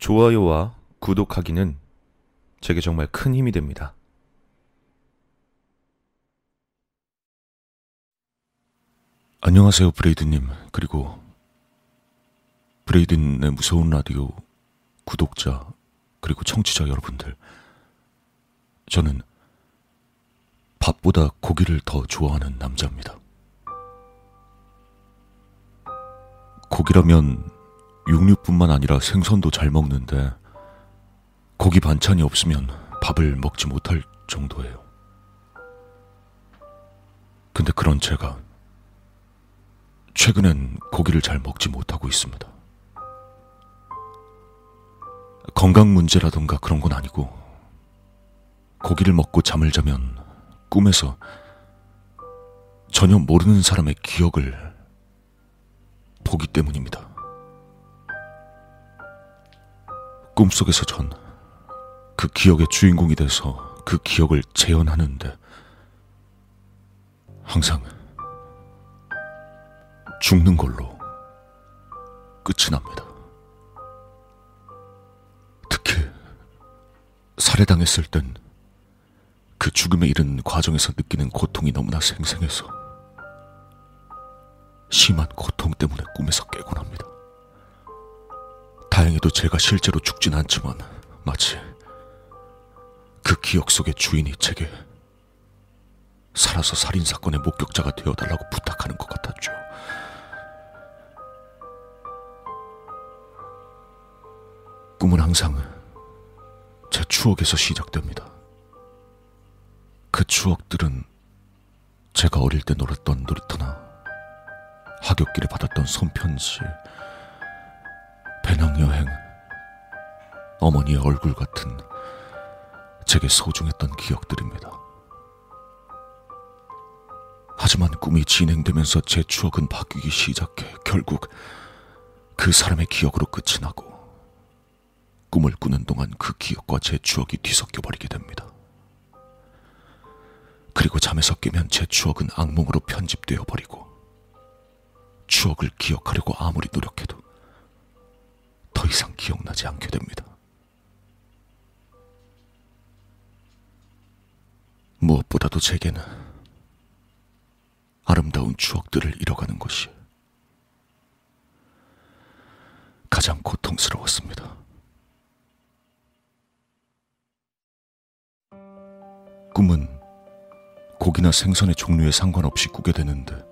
좋아요와 구독하기는 제게 정말 큰 힘이 됩니다. 안녕하세요, 브레이드님. 그리고 브레이든의 무서운 라디오 구독자 그리고 청취자 여러분들. 저는 밥보다 고기를 더 좋아하는 남자입니다. 고기라면 육류뿐만 아니라 생선도 잘 먹는데 고기 반찬이 없으면 밥을 먹지 못할 정도예요. 근데 그런 제가 최근엔 고기를 잘 먹지 못하고 있습니다. 건강 문제라던가 그런 건 아니고 고기를 먹고 잠을 자면 꿈에서 전혀 모르는 사람의 기억을 보기 때문입니다. 꿈속에서 전 그 기억의 주인공이 돼서 그 기억을 재현하는데 항상 죽는 걸로 끝이 납니다. 특히 살해당했을 땐 그 죽음에 이른 과정에서 느끼는 고통이 너무나 생생해서 심한 고통 때문에 꿈에서 깨곤 합니다. 다행히도 제가 실제로 죽진 않지만 마치 그 기억 속의 주인이 제게 살아서 살인 사건의 목격자가 되어달라고 부탁하는 것 같았죠. 꿈은 항상 제 추억에서 시작됩니다. 그 추억들은 제가 어릴 때 놀았던 놀이터나 하굣길에 받았던 손편지, 배낭여행, 어머니의 얼굴 같은 제게 소중했던 기억들입니다. 하지만 꿈이 진행되면서 제 추억은 바뀌기 시작해 결국 그 사람의 기억으로 끝이 나고 꿈을 꾸는 동안 그 기억과 제 추억이 뒤섞여 버리게 됩니다. 그리고 잠에서 깨면 제 추억은 악몽으로 편집되어 버리고 추억을 기억하려고 아무리 노력해도 더 이상 기억나지 않게 됩니다. 무엇보다도 제게는 아름다운 추억들을 잃어가는 것이 가장 고통스러웠습니다. 꿈은 고기나 생선의 종류에 상관없이 꾸게 되는데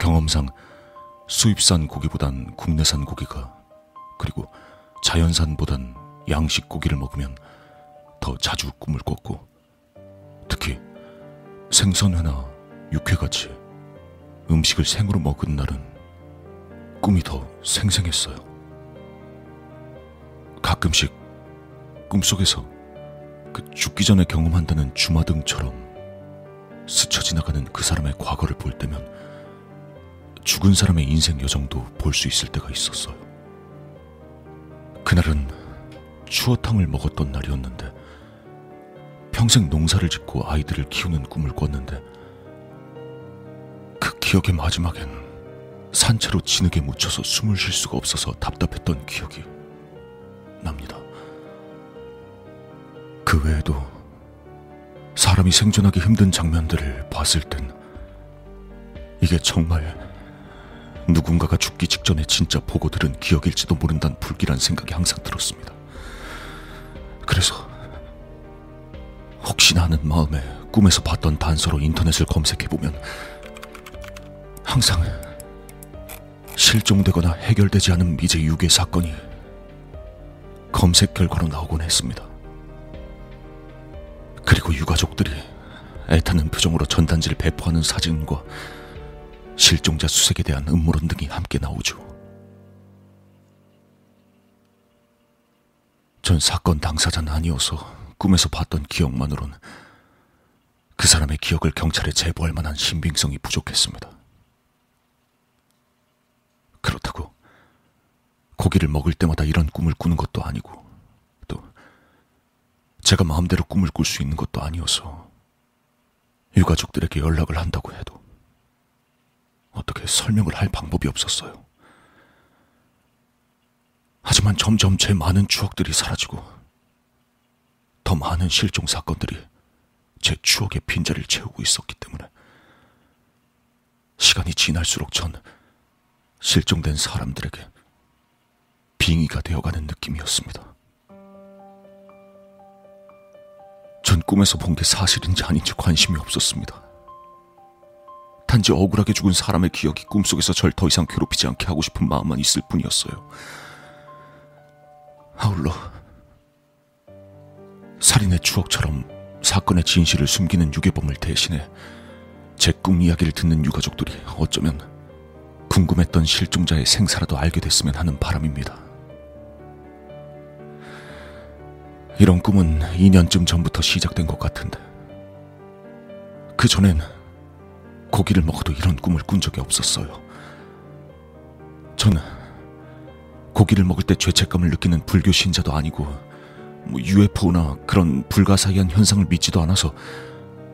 경험상 수입산 고기보단 국내산 고기가 그리고 자연산보단 양식 고기를 먹으면 더 자주 꿈을 꿨고 특히 생선회나 육회같이 음식을 생으로 먹은 날은 꿈이 더 생생했어요. 가끔씩 꿈속에서 그 죽기 전에 경험한다는 주마등처럼 스쳐 지나가는 그 사람의 과거를 볼 때면 죽은 사람의 인생 여정도 볼 수 있을 때가 있었어요. 그날은 추어탕을 먹었던 날이었는데 평생 농사를 짓고 아이들을 키우는 꿈을 꿨는데 그 기억의 마지막엔 산채로 진흙에 묻혀서 숨을 쉴 수가 없어서 답답했던 기억이 납니다. 그 외에도 사람이 생존하기 힘든 장면들을 봤을 땐 이게 정말 누군가가 죽기 직전에 진짜 보고 들은 기억일지도 모른다는 불길한 생각이 항상 들었습니다. 그래서 혹시나 하는 마음에 꿈에서 봤던 단서로 인터넷을 검색해보면 항상 실종되거나 해결되지 않은 미제 유괴 사건이 검색 결과로 나오곤 했습니다. 그리고 유가족들이 애타는 표정으로 전단지를 배포하는 사진과 실종자 수색에 대한 음모론 등이 함께 나오죠. 전 사건 당사자는 아니어서 꿈에서 봤던 기억만으로는 그 사람의 기억을 경찰에 제보할 만한 신빙성이 부족했습니다. 그렇다고 고기를 먹을 때마다 이런 꿈을 꾸는 것도 아니고 또 제가 마음대로 꿈을 꿀 수 있는 것도 아니어서 유가족들에게 연락을 한다고 해도 어떻게 설명을 할 방법이 없었어요. 하지만 점점 제 많은 추억들이 사라지고 더 많은 실종 사건들이 제 추억의 빈자리를 채우고 있었기 때문에 시간이 지날수록 전 실종된 사람들에게 빙의가 되어가는 느낌이었습니다. 전 꿈에서 본 게 사실인지 아닌지 관심이 없었습니다. 단지 억울하게 죽은 사람의 기억이 꿈속에서 절 더 이상 괴롭히지 않게 하고 싶은 마음만 있을 뿐이었어요. 아울러 살인의 추억처럼 사건의 진실을 숨기는 유괴범을 대신해 제 꿈 이야기를 듣는 유가족들이 어쩌면 궁금했던 실종자의 생사라도 알게 됐으면 하는 바람입니다. 이런 꿈은 2년쯤 전부터 시작된 것 같은데 그 전엔 고기를 먹어도 이런 꿈을 꾼 적이 없었어요. 저는 고기를 먹을 때 죄책감을 느끼는 불교 신자도 아니고 뭐 UFO나 그런 불가사의한 현상을 믿지도 않아서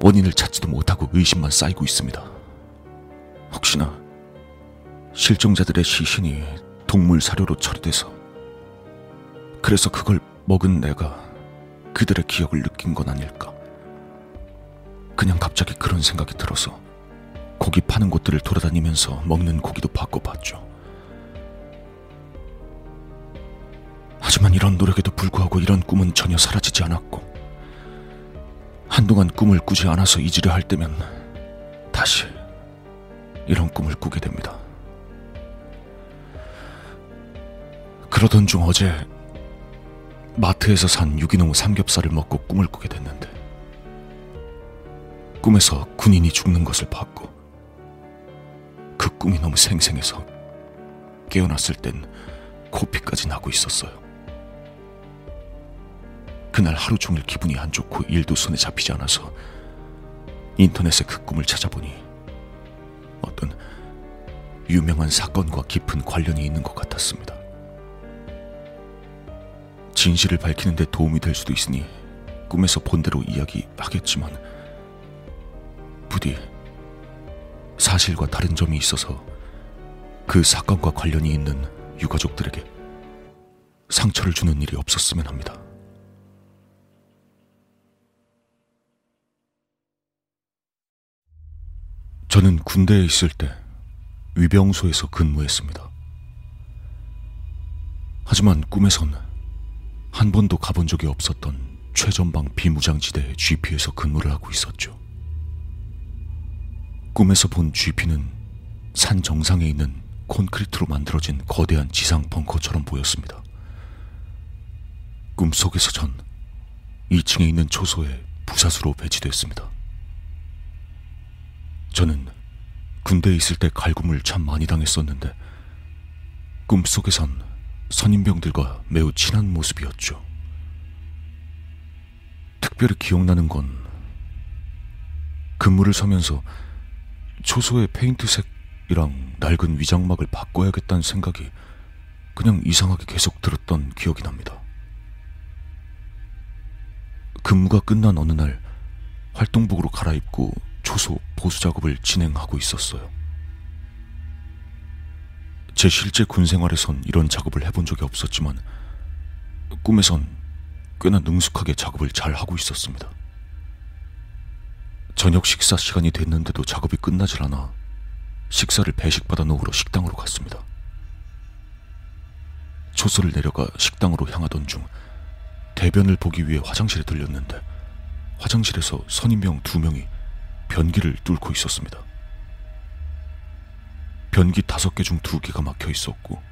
원인을 찾지도 못하고 의심만 쌓이고 있습니다. 혹시나 실종자들의 시신이 동물 사료로 처리돼서 그래서 그걸 먹은 내가 그들의 기억을 느낀 건 아닐까? 그냥 갑자기 그런 생각이 들어서 고기 파는 곳들을 돌아다니면서 먹는 고기도 바꿔봤죠. 하지만 이런 노력에도 불구하고 이런 꿈은 전혀 사라지지 않았고 한동안 꿈을 꾸지 않아서 잊으려 할 때면 다시 이런 꿈을 꾸게 됩니다. 그러던 중 어제 마트에서 산 유기농 삼겹살을 먹고 꿈을 꾸게 됐는데 꿈에서 군인이 죽는 것을 봤고 그 꿈이 너무 생생해서 깨어났을 땐 코피까지 나고 있었어요. 그날 하루 종일 기분이 안 좋고 일도 손에 잡히지 않아서 인터넷에 그 꿈을 찾아보니 어떤 유명한 사건과 깊은 관련이 있는 것 같았습니다. 진실을 밝히는 데 도움이 될 수도 있으니 꿈에서 본대로 이야기하겠지만 부디 사실과 다른 점이 있어서 그 사건과 관련이 있는 유가족들에게 상처를 주는 일이 없었으면 합니다. 저는 군대에 있을 때 위병소에서 근무했습니다. 하지만 꿈에선 한 번도 가본 적이 없었던 최전방 비무장지대 GP에서 근무를 하고 있었죠. 꿈에서 본 GP는 산 정상에 있는 콘크리트로 만들어진 거대한 지상 벙커처럼 보였습니다. 꿈속에서 전 2층에 있는 초소에 부사수로 배치됐습니다. 저는 군대에 있을 때 갈굼을 참 많이 당했었는데 꿈속에선 선임병들과 매우 친한 모습이었죠. 특별히 기억나는 건 근무를 서면서 초소의 페인트색이랑 낡은 위장막을 바꿔야겠다는 생각이 그냥 이상하게 계속 들었던 기억이 납니다. 근무가 끝난 어느 날 활동복으로 갈아입고 초소 보수 작업을 진행하고 있었어요. 제 실제 군 생활에선 이런 작업을 해본 적이 없었지만 꿈에선 꽤나 능숙하게 작업을 잘 하고 있었습니다. 저녁 식사 시간이 됐는데도 작업이 끝나질 않아 식사를 배식받아 놓으러 식당으로 갔습니다. 초소를 내려가 식당으로 향하던 중 대변을 보기 위해 화장실에 들렸는데 화장실에서 선임병 두 명이 변기를 뚫고 있었습니다. 변기 다섯 개 중 두 개가 막혀 있었고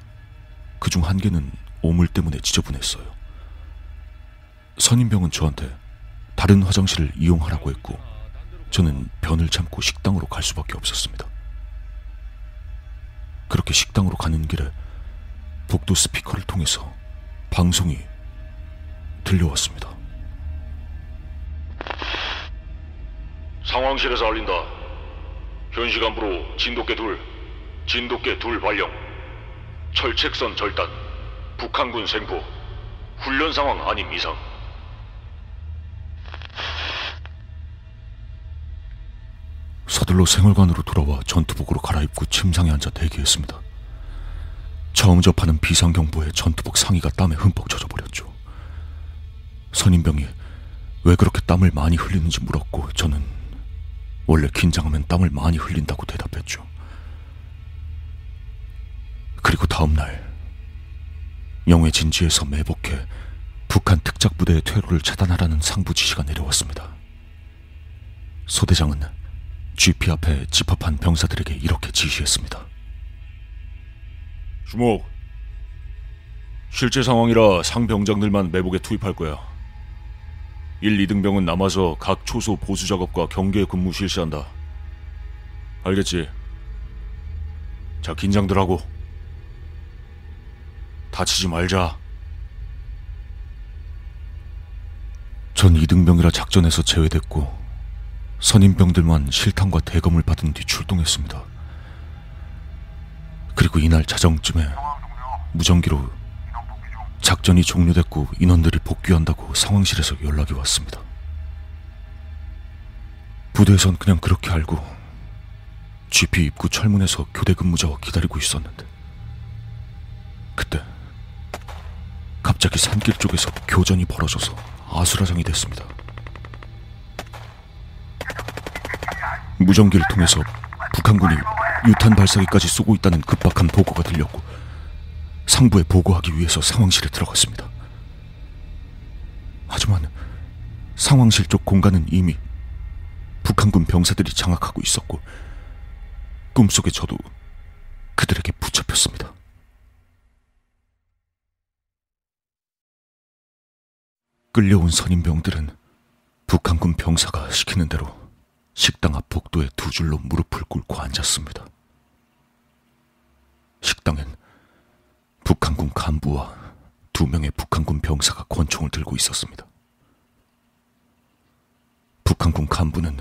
그 중 한 개는 오물 때문에 지저분했어요. 선임병은 저한테 다른 화장실을 이용하라고 했고 저는 변을 참고 식당으로 갈 수밖에 없었습니다. 그렇게 식당으로 가는 길에 복도 스피커를 통해서 방송이 들려왔습니다. 상황실에서 알린다. 현 시간부로 진돗개 둘, 진돗개 둘 발령. 철책선 절단. 북한군 생포. 훈련 상황 아님 이상. 서둘러 생활관으로 돌아와 전투복으로 갈아입고 침상에 앉아 대기했습니다. 처음 접하는 비상경보에 전투복 상의가 땀에 흠뻑 젖어버렸죠. 선임병이 왜 그렇게 땀을 많이 흘리는지 물었고 저는 원래 긴장하면 땀을 많이 흘린다고 대답했죠. 그리고 다음 날 영해 진지에서 매복해 북한 특작 부대의 퇴로를 차단하라는 상부 지시가 내려왔습니다. 소대장은 GP 앞에 집합한 병사들에게 이렇게 지시했습니다. 주목. 실제 상황이라 상병장들만 매복에 투입할 거야. 1, 2등병은 남아서 각 초소 보수 작업과 경계 근무 실시한다. 알겠지? 자, 긴장들 하고. 다치지 말자. 전 2등병이라 작전에서 제외됐고 선임병들만 실탄과 대검을 받은 뒤 출동했습니다. 그리고 이날 자정쯤에 무전기로 작전이 종료됐고 인원들이 복귀한다고 상황실에서 연락이 왔습니다. 부대에선 그냥 그렇게 알고 GP 입구 철문에서 교대 근무자와 기다리고 있었는데 그때 갑자기 산길 쪽에서 교전이 벌어져서 아수라장이 됐습니다. 무전기를 통해서 북한군이 유탄 발사기까지 쏘고 있다는 급박한 보고가 들렸고 상부에 보고하기 위해서 상황실에 들어갔습니다. 하지만 상황실 쪽 공간은 이미 북한군 병사들이 장악하고 있었고 꿈속에 저도 그들에게 붙잡혔습니다. 끌려온 선임병들은 북한군 병사가 시키는 대로 식당 앞 복도에 두 줄로 무릎을 꿇고 앉았습니다. 식당엔 북한군 간부와 두 명의 북한군 병사가 권총을 들고 있었습니다. 북한군 간부는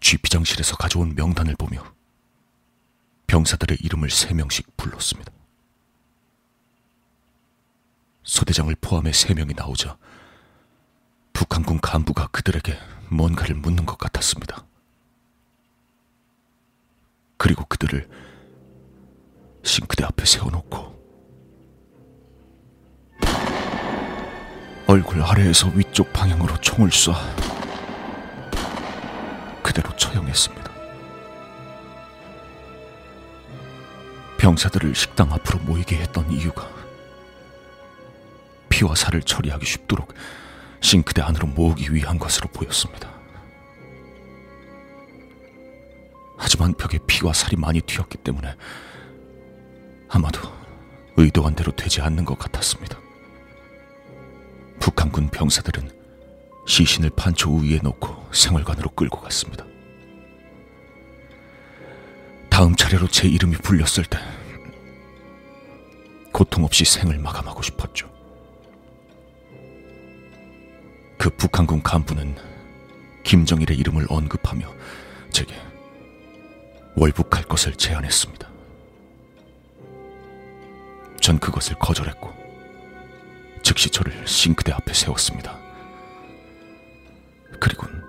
GP장실에서 가져온 명단을 보며 병사들의 이름을 세 명씩 불렀습니다. 소대장을 포함해 세 명이 나오자 북한군 간부가 그들에게 뭔가를 묻는 것 같았습니다. 그리고 그들을 싱크대 앞에 세워놓고 얼굴 아래에서 위쪽 방향으로 총을 쏴 그대로 처형했습니다. 병사들을 식당 앞으로 모이게 했던 이유가 피와 살을 처리하기 쉽도록 싱크대 안으로 모으기 위한 것으로 보였습니다. 하지만 벽에 피와 살이 많이 튀었기 때문에 아마도 의도한 대로 되지 않는 것 같았습니다. 북한군 병사들은 시신을 판초 위에 놓고 생활관으로 끌고 갔습니다. 다음 차례로 제 이름이 불렸을 때 고통 없이 생을 마감하고 싶었죠. 그 북한군 간부는 김정일의 이름을 언급하며 제게 월북할 것을 제안했습니다. 전 그것을 거절했고 즉시 저를 싱크대 앞에 세웠습니다. 그리곤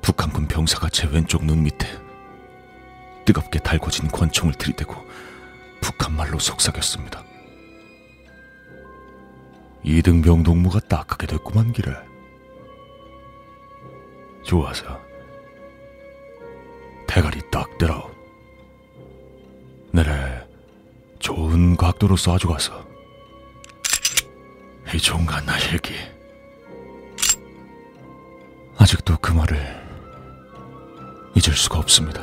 북한군 병사가 제 왼쪽 눈 밑에 뜨겁게 달궈진 권총을 들이대고 북한말로 속삭였습니다. 이등병 동무가 딱하게 됐구만 기래. 좋아서 대가리 딱 들어. 내래 좋은 각도로 쏴주가서 이 종간 나실기 아직도 그 말을 잊을 수가 없습니다.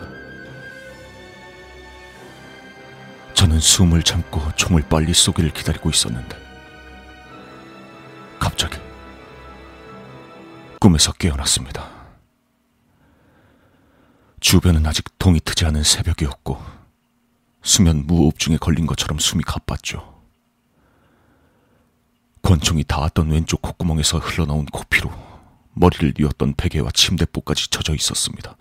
저는 숨을 참고 총을 빨리 쏘기를 기다리고 있었는데 갑자기 꿈에서 깨어났습니다. 주변은 아직 동이 트지 않은 새벽이었고 수면 무호흡증에 걸린 것처럼 숨이 가빴죠. 권총이 닿았던 왼쪽 콧구멍에서 흘러나온 코피로 머리를 뉘었던 베개와 침대뽀까지 젖어 있었습니다.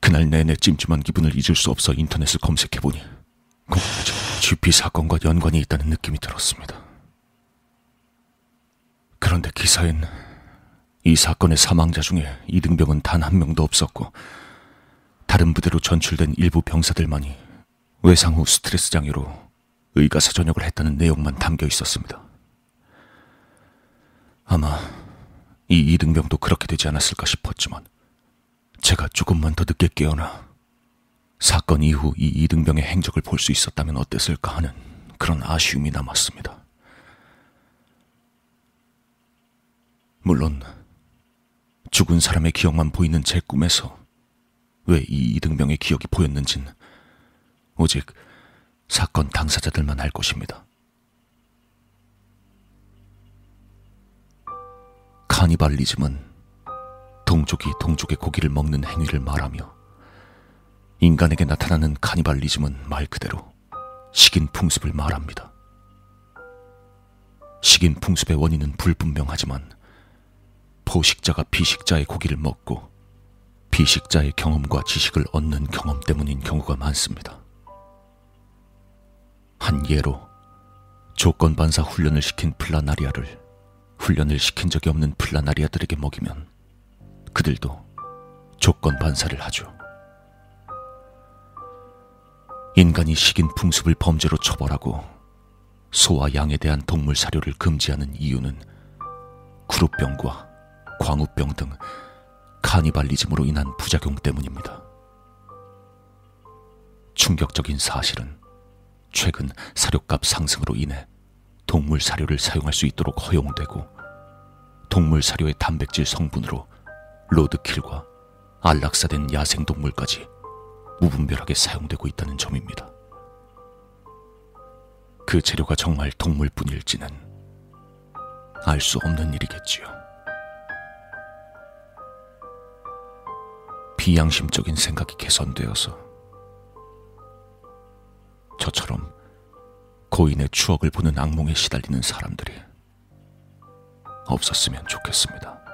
그날 내내 찜찜한 기분을 잊을 수 없어 인터넷을 검색해보니 꼭 GP 사건과 연관이 있다는 느낌이 들었습니다. 그런데 기사엔 이 사건의 사망자 중에 이등병은 단 한 명도 없었고 다른 부대로 전출된 일부 병사들만이 외상 후 스트레스 장애로 의가사 전역을 했다는 내용만 담겨 있었습니다. 아마 이 이등병도 그렇게 되지 않았을까 싶었지만 제가 조금만 더 늦게 깨어나 사건 이후 이 이등병의 행적을 볼 수 있었다면 어땠을까 하는 그런 아쉬움이 남았습니다. 물론 죽은 사람의 기억만 보이는 제 꿈에서 왜 이 이등병의 기억이 보였는진 오직 사건 당사자들만 알 것입니다. 카니발리즘은 동족이 동족의 고기를 먹는 행위를 말하며 인간에게 나타나는 카니발리즘은 말 그대로 식인 풍습을 말합니다. 식인 풍습의 원인은 불분명하지만 포식자가 피식자의 고기를 먹고 피식자의 경험과 지식을 얻는 경험 때문인 경우가 많습니다. 한 예로 조건 반사 훈련을 시킨 플라나리아를 훈련을 시킨 적이 없는 플라나리아들에게 먹이면 그들도 조건 반사를 하죠. 인간이 식인 풍습을 범죄로 처벌하고 소와 양에 대한 동물 사료를 금지하는 이유는 그룹병과 광우병 등 카니발리즘으로 인한 부작용 때문입니다. 충격적인 사실은 최근 사료값 상승으로 인해 동물 사료를 사용할 수 있도록 허용되고 동물 사료의 단백질 성분으로 로드킬과 안락사된 야생동물까지 무분별하게 사용되고 있다는 점입니다. 그 재료가 정말 동물뿐일지는 알 수 없는 일이겠지요. 비양심적인 생각이 개선되어서 저처럼 고인의 추억을 보는 악몽에 시달리는 사람들이 없었으면 좋겠습니다.